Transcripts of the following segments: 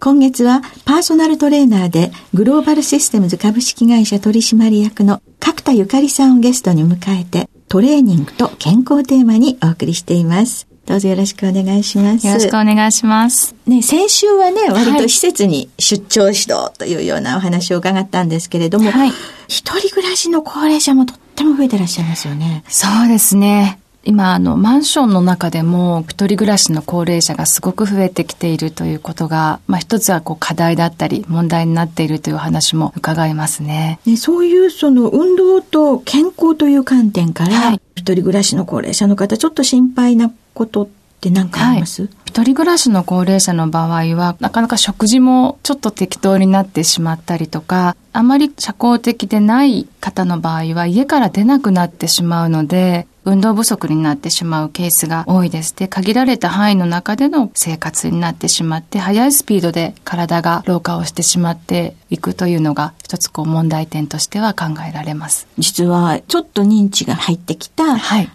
今月はパーソナルトレーナーでグローバルシステムズ株式会社取締役の角田ゆかりさんをゲストに迎えてトレーニングと健康テーマにお送りしています。どうぞよろしくお願いします。よろしくお願いします。ね、先週はね、割と施設に出張指導というようなお話を伺ったんですけれども、はい、一人暮らしの高齢者もとっても増えてらっしゃいますよね。そうですね。今、あの、マンションの中でも、一人暮らしの高齢者がすごく増えてきているということが、まあ、一つはこう課題だったり、問題になっているという話も伺いますね。ねそういう、その、運動と健康という観点から、はい、一人暮らしの高齢者の方、ちょっと心配なことって何かあります、はい、一人暮らしの高齢者の場合は、なかなか食事もちょっと適当になってしまったりとか、あまり社交的でない方の場合は家から出なくなってしまうので、運動不足になってしまうケースが多いです。で、限られた範囲の中での生活になってしまって、速いスピードで体が老化をしてしまっていくというのが、一つこう問題点としては考えられます。実は、ちょっと認知が入ってきた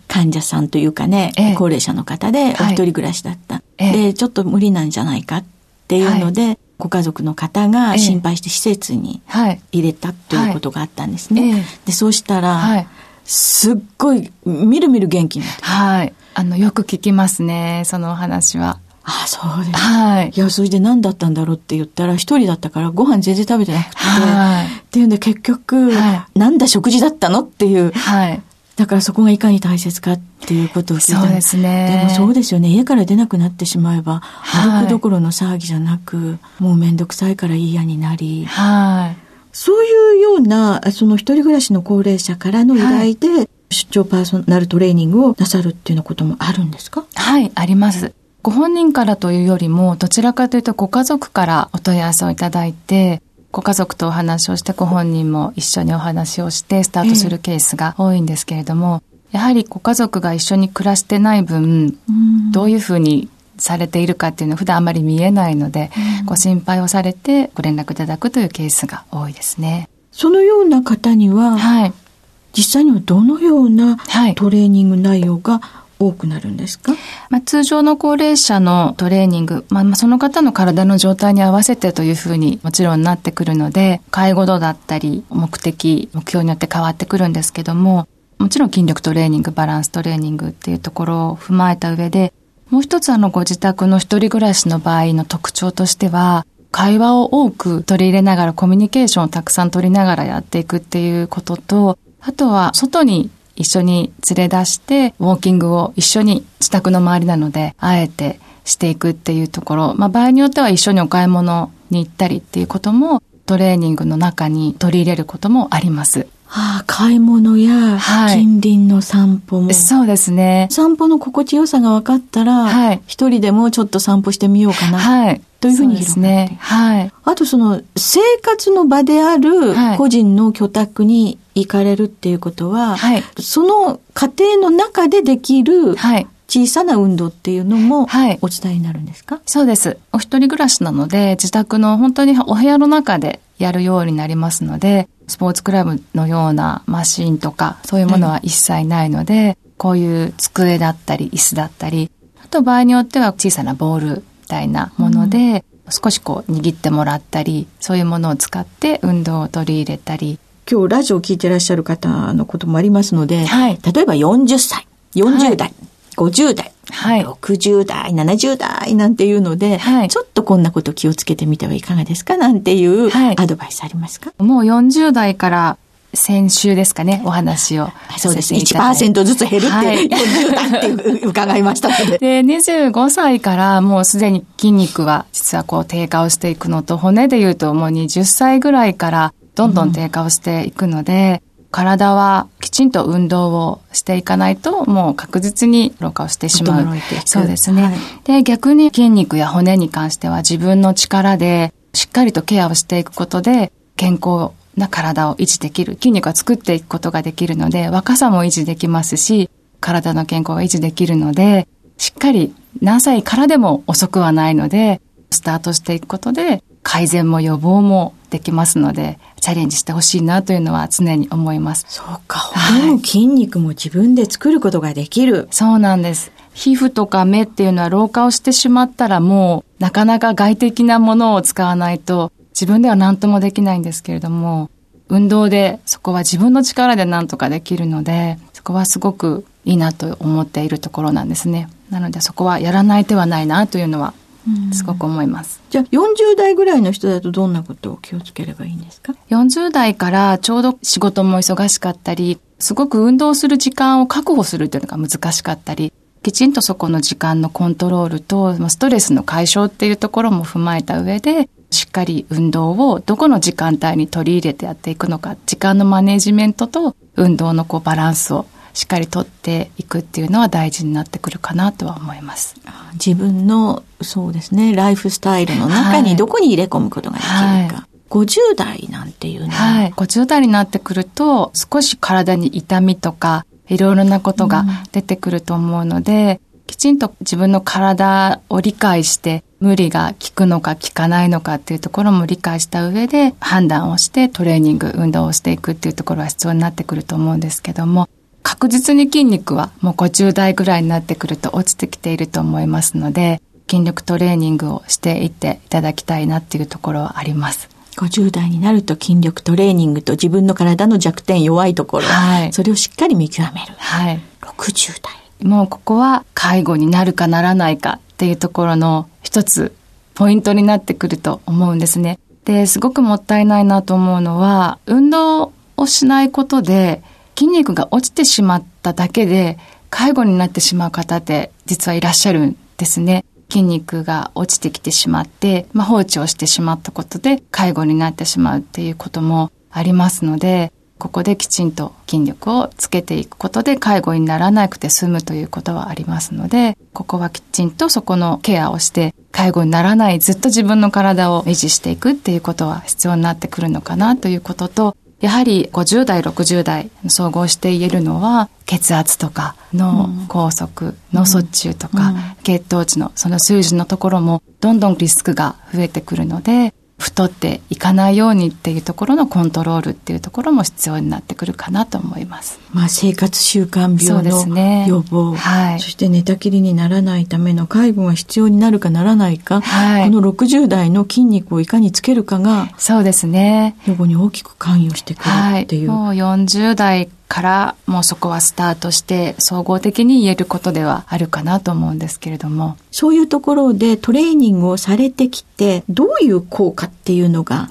患者さんというかね、はい、高齢者の方でお一人暮らしだった。はい、で、ちょっと無理なんじゃないかっていうので、はいご家族の方が心配して施設に入れたということがあったんですね。でそうしたら、すっごい、みるみる元気になってはい。あの、よく聞きますね、そのお話は。ああ、そうです。はい。いや、それで何だったんだろうって言ったら、一人だったからご飯全然食べてなくて、はい。っていうんで結局、はい、なんだ食事だったのっていう。はい。だからそこがいかに大切かっていうことを聞いたそうですね。でもそうですよね。家から出なくなってしまえば、歩くどころの騒ぎじゃなく、もうめんどくさいから嫌になり、はい。そういうような、その一人暮らしの高齢者からの依頼で、はい、出張パーソナルトレーニングをなさるっていうようなこともあるんですか？はい、あります。ご本人からというよりも、どちらかというとご家族からお問い合わせをいただいて、ご家族とお話をしてご本人も一緒にお話をしてスタートするケースが多いんですけれども、えー、やはりご家族が一緒に暮らしてない分、どういうふうにされているかっていうのは普段あまり見えないので、うん、ご心配をされてご連絡いただくというケースが多いですね。そのような方には、はい、実際にはどのようなトレーニング内容が多くなるんですか、まあ、通常の高齢者のトレーニング、まあ、その方の体の状態に合わせてというふうにもちろんなってくるので、介護度だったり、目的、目標によって変わってくるんですけども、もちろん筋力トレーニング、バランストレーニングっていうところを踏まえた上で、もう一つあのご自宅の一人暮らしの場合の特徴としては、会話を多く取り入れながらコミュニケーションをたくさん取りながらやっていくっていうことと、あとは外に一緒に連れ出して、ウォーキングを一緒に自宅の周りなので、あえてしていくっていうところ、まあ場合によっては一緒にお買い物に行ったりっていうことも、トレーニングの中に取り入れることもあります。ああ、買い物や近隣の散歩も、はい、そうですね。散歩の心地よさが分かったら、はい、一人でもちょっと散歩してみようかな。はい。というふうに広がね。はい。あとその生活の場である個人の居宅に行かれるっていうことは、はい、その家庭の中でできる、はい、小さな運動っていうのもお伝えになるんですか、はい、そうです。お一人暮らしなので、自宅の本当にお部屋の中でやるようになりますので、スポーツクラブのようなマシンとか、そういうものは一切ないので、はい、こういう机だったり、椅子だったり、あと場合によっては小さなボールみたいなもので、うん、少しこう握ってもらったり、そういうものを使って運動を取り入れたり。今日ラジオを聞いてらっしゃる方のこともありますので、はい、例えば40歳、40代、はい、50代、はい、60代、70代なんていうので、はい、ちょっとこんなこと気をつけてみてはいかがですかなんていうアドバイスありますか、はい、もう40代から先週ですかね、お話を。そうです。ね。1%ずつ減るって、はい、40代って伺いましたので。で、25歳からもうすでに筋肉は実はこう低下をしていくのと、骨で言うともう20歳ぐらいからどんどん低下をしていくので、うん体はきちんと運動をしていかないと、もう確実に老化をしてしまう。そうですね、はい、で、逆に筋肉や骨に関しては自分の力でしっかりとケアをしていくことで、健康な体を維持できる。筋肉は作っていくことができるので、若さも維持できますし、体の健康が維持できるので、しっかり何歳からでも遅くはないので、スタートしていくことで、改善も予防もできますので、チャレンジしてほしいなというのは常に思います。そうか。骨も筋肉も自分で作ることができる。そうなんです。皮膚とか目っていうのは老化をしてしまったらもうなかなか外的なものを使わないと自分では何ともできないんですけれども、運動でそこは自分の力で何とかできるので、そこはすごくいいなと思っているところなんですね。なのでそこはやらない手はないなというのはすごく思います。じゃあ40代ぐらいの人だとどんなことを気をつければいいんですか ?40 代からちょうど仕事も忙しかったり、すごく運動する時間を確保するというのが難しかったり、きちんとそこの時間のコントロールと、ストレスの解消っていうところも踏まえた上で、しっかり運動をどこの時間帯に取り入れてやっていくのか、時間のマネジメントと運動のこうバランスをしっかりとっていくっていうのは大事になってくるかなとは思います。自分のそうですねライフスタイルの中にどこに入れ込むことができるか。はい。はい50代なんていうのは、はい、50代になってくると少し体に痛みとかいろいろなことが出てくると思うので、うん、きちんと自分の体を理解して無理が効くのか効かないのかっていうところも理解した上で判断をしてトレーニング運動をしていくっていうところは必要になってくると思うんですけども確実に筋肉はもう50代ぐらいになってくると落ちてきていると思いますので、筋力トレーニングをしていっていただきたいなっていうところはあります。50代になると筋力トレーニングと自分の体の弱点弱いところ、はい、それをしっかり見極める。はい。60代。もうここは介護になるかならないかっていうところの一つポイントになってくると思うんですね。で、すごくもったいないなと思うのは、運動をしないことで筋肉が落ちてしまっただけで介護になってしまう方って実はいらっしゃるんですね。筋肉が落ちてきてしまって、まあ、放置をしてしまったことで介護になってしまうっていうこともありますので、ここできちんと筋力をつけていくことで介護にならなくて済むということはありますので、ここはきちんとそこのケアをして介護にならないずっと自分の体を維持していくっていうことは必要になってくるのかなということと、やはり50代、60代総合して言えるのは、血圧とか脳梗塞、脳卒中とか、血糖値のその数字のところもどんどんリスクが増えてくるので、太っていかないようにっていうところのコントロールっていうところも必要になってくるかなと思います。まあ生活習慣病の予防、ね、はい、そして寝たきりにならないための介護が必要になるかならないか、はい、この60代の筋肉をいかにつけるかが、そうですね。予防に大きく関与してくるっていう。はい、もう40代からもうそこはスタートして総合的に言えることではあるかなと思うんですけれども。そういうところでトレーニングをされてきて、どういう効果っていうのが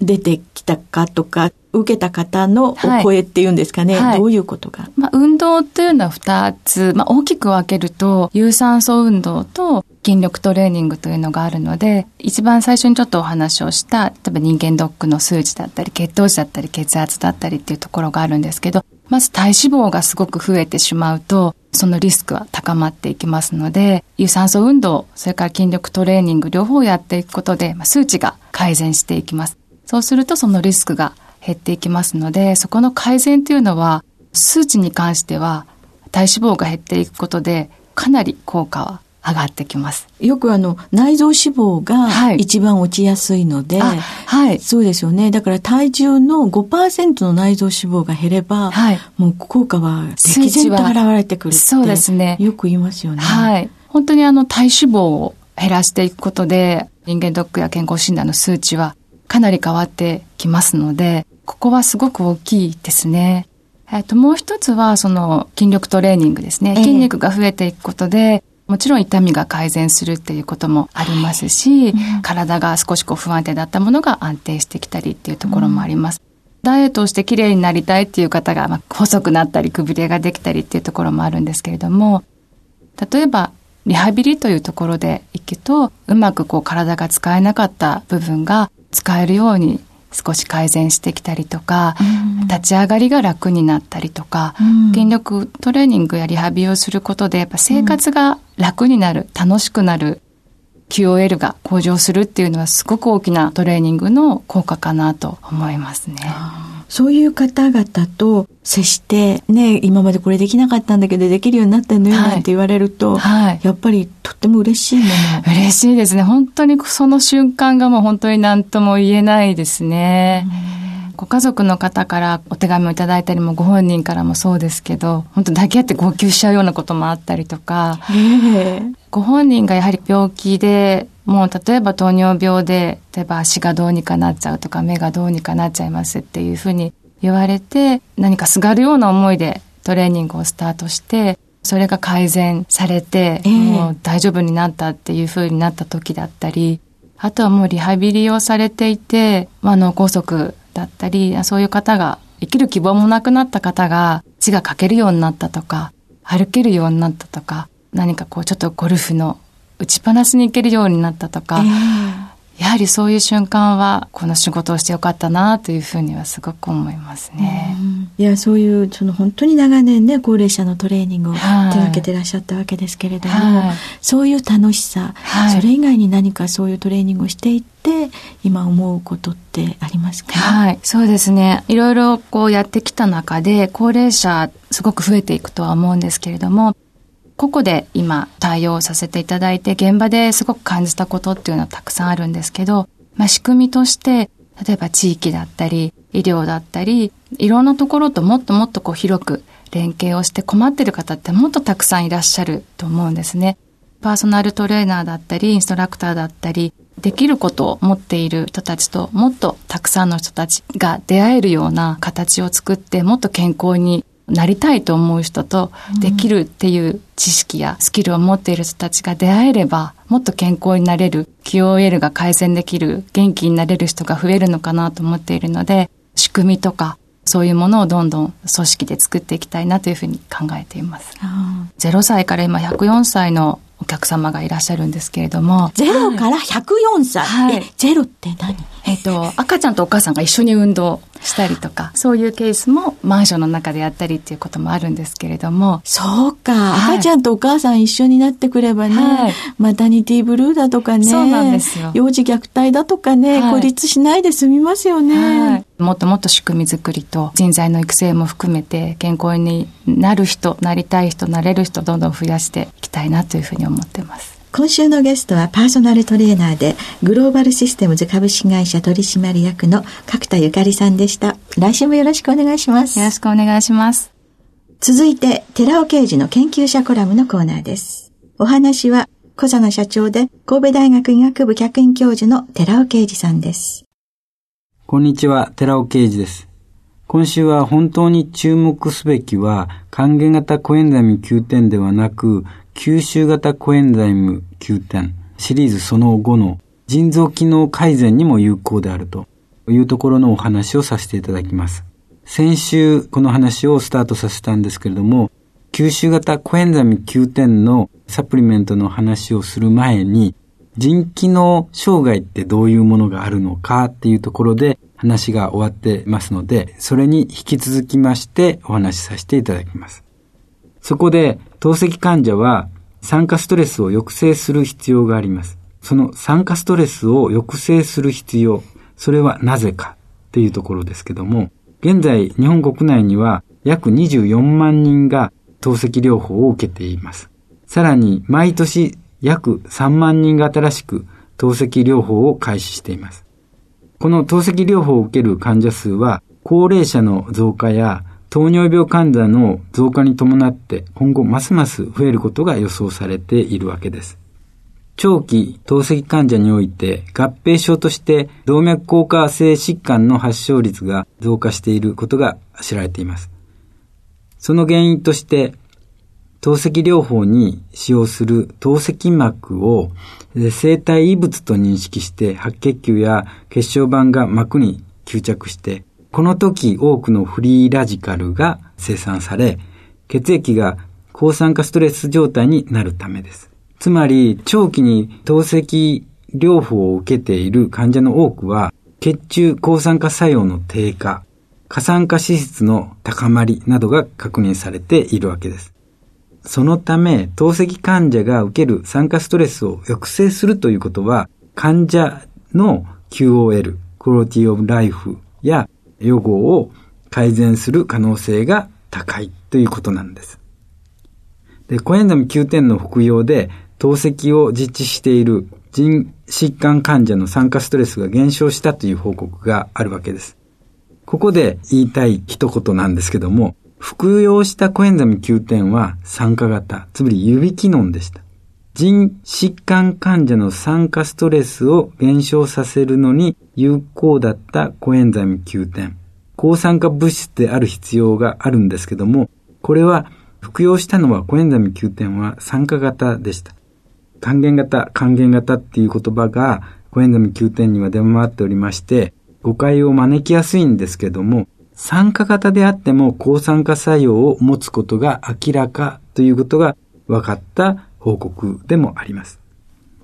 出てきたかとか、はい受けた方のお声っていうんですかね、はい。はい、どういうことが、まあ、運動っていうのは2つ、まあ、大きく分けると有酸素運動と筋力トレーニングというのがあるので一番最初にちょっとお話をした例えば人間ドックの数値だったり血糖値だったり血圧だったりっていうところがあるんですけどまず体脂肪がすごく増えてしまうとそのリスクは高まっていきますので有酸素運動それから筋力トレーニング両方やっていくことで、まあ、数値が改善していきます。そうするとそのリスクが減っていきますので、そこの改善というのは、数値に関しては体脂肪が減っていくことで、かなり効果は上がってきます。よくあの、内臓脂肪が一番落ちやすいので、はい、はい、そうですよね。だから体重の5%の内臓脂肪が減れば、はい、もう効果は歴然と現れてくるそうですね。よく言いますよね。はい。本当にあの体脂肪を減らしていくことで、人間ドックや健康診断の数値はかなり変わってきますので、ここはすごく大きいですね。えっと、もう一つは、その、筋力トレーニングですね。筋肉が増えていくことで、もちろん痛みが改善するっていうこともありますし、うん、体が少しこう不安定だったものが安定してきたりっていうところもあります。うん、ダイエットをして綺麗になりたいっていう方が、まあ、細くなったり、くびれができたりっていうところもあるんですけれども、例えば、リハビリというところでいくと、うまくこう体が使えなかった部分が使えるように少し改善してきたりとか、うん、立ち上がりが楽になったりとか、うん、筋力トレーニングやリハビリをすることで、やっぱ生活が楽になる、楽しくなる、QOL が向上するっていうのはすごく大きなトレーニングの効果かなと思いますね。そういう方々と接して、ね、今までこれできなかったんだけどできるようになったのよ、なんて言われると、はい、やっぱりとっても嬉しいもの。嬉しいですね。本当にその瞬間がもう本当に何とも言えないですね。ご家族の方からお手紙をいただいたりもご本人からもそうですけど、本当抱き合って号泣しちゃうようなこともあったりとか、ご本人がやはり病気でもう例えば糖尿病で、例えば足がどうにかなっちゃうとか目がどうにかなっちゃいますっていうふうに言われて、何かすがるような思いでトレーニングをスタートして、それが改善されて、えー、もう大丈夫になったっていうふうになった時だったり、あとはもうリハビリをされていて、まあ、脳梗塞だったり、そういう方が、生きる希望もなくなった方が、字が書けるようになったとか、歩けるようになったとか、何かこうちょっとゴルフの打ちっぱなしに行けるようになったとか、えー、やはりそういう瞬間はこの仕事をしてよかったなというふうにはすごく思いますね。いやそういうその本当に長年ね高齢者のトレーニングを手掛けてらっしゃったわけですけれども、はい、そういう楽しさ、はい、それ以外に何かそういうトレーニングをしていって今思うことってありますか、はい、そうですね。いろいろこうやってきた中で高齢者すごく増えていくとは思うんですけれども個々で今対応させていただいて現場ですごく感じたことっていうのはたくさんあるんですけど、まあ、仕組みとして例えば地域だったり医療だったりいろんなところともっともっとこう広く連携をして困ってる方ってもっとたくさんいらっしゃると思うんですね。パーソナルトレーナーだったりインストラクターだったりできることを持っている人たちともっとたくさんの人たちが出会えるような形を作ってもっと健康になりたいと思う人とできるっていう知識やスキルを持っている人たちが出会えればもっと健康になれる QOL が改善できる元気になれる人が増えるのかなと思っているので仕組みとかそういうものをどんどん組織で作っていきたいなというふうに考えています。0歳から今104歳のお客様がいらっしゃるんですけれども。ゼロから104歳、はい、ゼロって何？えっ、と、赤ちゃんとお母さんが一緒に運動したりとか、そういうケースもマンションの中でやったりっていうこともあるんですけれども。そうか、はい、赤ちゃんとお母さん一緒になってくればね、はい、マタニティブルーだとかね、そうなんですよ。幼児虐待だとかね、孤立しないで済みますよね。もっともっと仕組み作りと人材の育成も含めて健康になる人、なりたい人、なれる人どんどん増やしていきたいなというふうに思ってます。今週のゲストはパーソナルトレーナーでグローバルシステムズ株式会社取締役の角田ゆかりさんでした。来週もよろしくお願いします。よろしくお願いします。続いて、寺尾刑事の研究者コラムのコーナーです。お話は小佐野社長で神戸大学医学部客員教授の寺尾啓二さんです。こんにちは、寺尾啓二です。今週は本当に注目すべきは還元型コエンザミ9点ではなく吸収型コエンザイム9点シリーズその後の腎臓機能改善にも有効であるというところのお話をさせていただきます。先週この話をスタートさせたんですけれども、吸収型コエンザミ9点のサプリメントの話をする前に、腎機能障害ってどういうものがあるのかっていうところで話が終わってますので、それに引き続きましてお話しさせていただきます。そこで透析患者は酸化ストレスを抑制する必要があります。その酸化ストレスを抑制する必要、それはなぜかっていうところですけども、現在日本国内には約24万人が透析療法を受けています。さらに毎年約3万人が新しく透析療法を開始しています。この透析療法を受ける患者数は、高齢者の増加や糖尿病患者の増加に伴って今後ますます増えることが予想されているわけです。長期透析患者において合併症として動脈硬化性疾患の発症率が増加していることが知られています。その原因として透析療法に使用する透析膜を生体異物と認識して白血球や血小板が膜に吸着してこの時多くのフリーラジカルが生産され、血液が抗酸化ストレス状態になるためです。つまり、長期に透析療法を受けている患者の多くは、血中抗酸化作用の低下、過酸化脂質の高まりなどが確認されているわけです。そのため、透析患者が受ける酸化ストレスを抑制するということは、患者の QOL、クオリティオブライフや予後を改善する可能性が高いということなんです。で、コエンザム Q10 の服用で透析を実地している腎疾患患者の酸化ストレスが減少したという報告があるわけです。ここで言いたい一言なんですけども、服用したコエンザム Q10 は酸化型、つまり指機能でした。腎疾患患者の酸化ストレスを減少させるのに有効だったコエンザイム Q10。抗酸化物質である必要があるんですけども、これは服用したのはコエンザイム Q10 は酸化型でした。還元型、還元型っていう言葉がコエンザイム Q10 には出回っておりまして、誤解を招きやすいんですけども、酸化型であっても抗酸化作用を持つことが明らかということが分かった報告でもあります。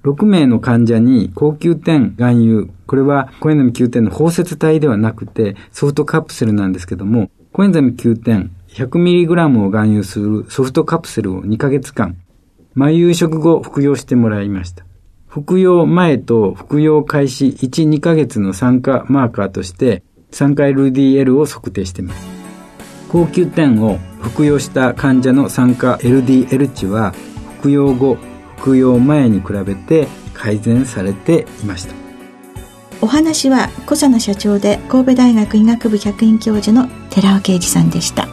6名の患者に高級点含有、これはコエンザミ Q10 の包摂体ではなくてソフトカプセルなんですけども、コエンザミ Q10 100mg を含有するソフトカプセルを2ヶ月間、毎夕食後服用してもらいました。服用前と服用開始1、2ヶ月の酸化マーカーとして酸化 LDL を測定しています。高級点を服用した患者の酸化 LDL 値は服用後服用前に比べて改善されていました。お話は小佐奈社長で神戸大学医学部客員教授の寺尾啓二さんでした。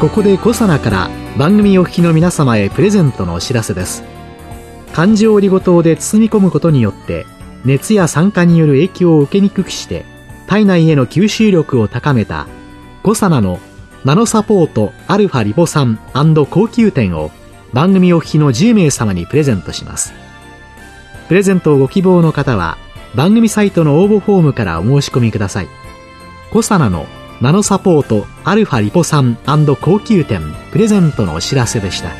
ここで小佐奈から番組お聞きの皆様へプレゼントのお知らせです漢字オリゴ糖で包み込むことによって熱や酸化による影響を受けにくくして体内への吸収力を高めたコサナのナノサポートアルファリポ酸高級店を番組お聞きの10名様にプレゼントします。プレゼントをご希望の方は番組サイトの応募フォームからお申し込みください。コサナのナノサポートアルファリポ酸高級店プレゼントのお知らせでした。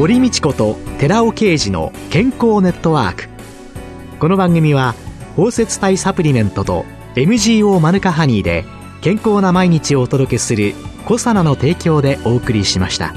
堀道子と寺尾啓二の健康ネットワークこの番組は包摂体サプリメントと MGO マヌカハニーで健康な毎日をお届けする「コサナの提供」でお送りしました。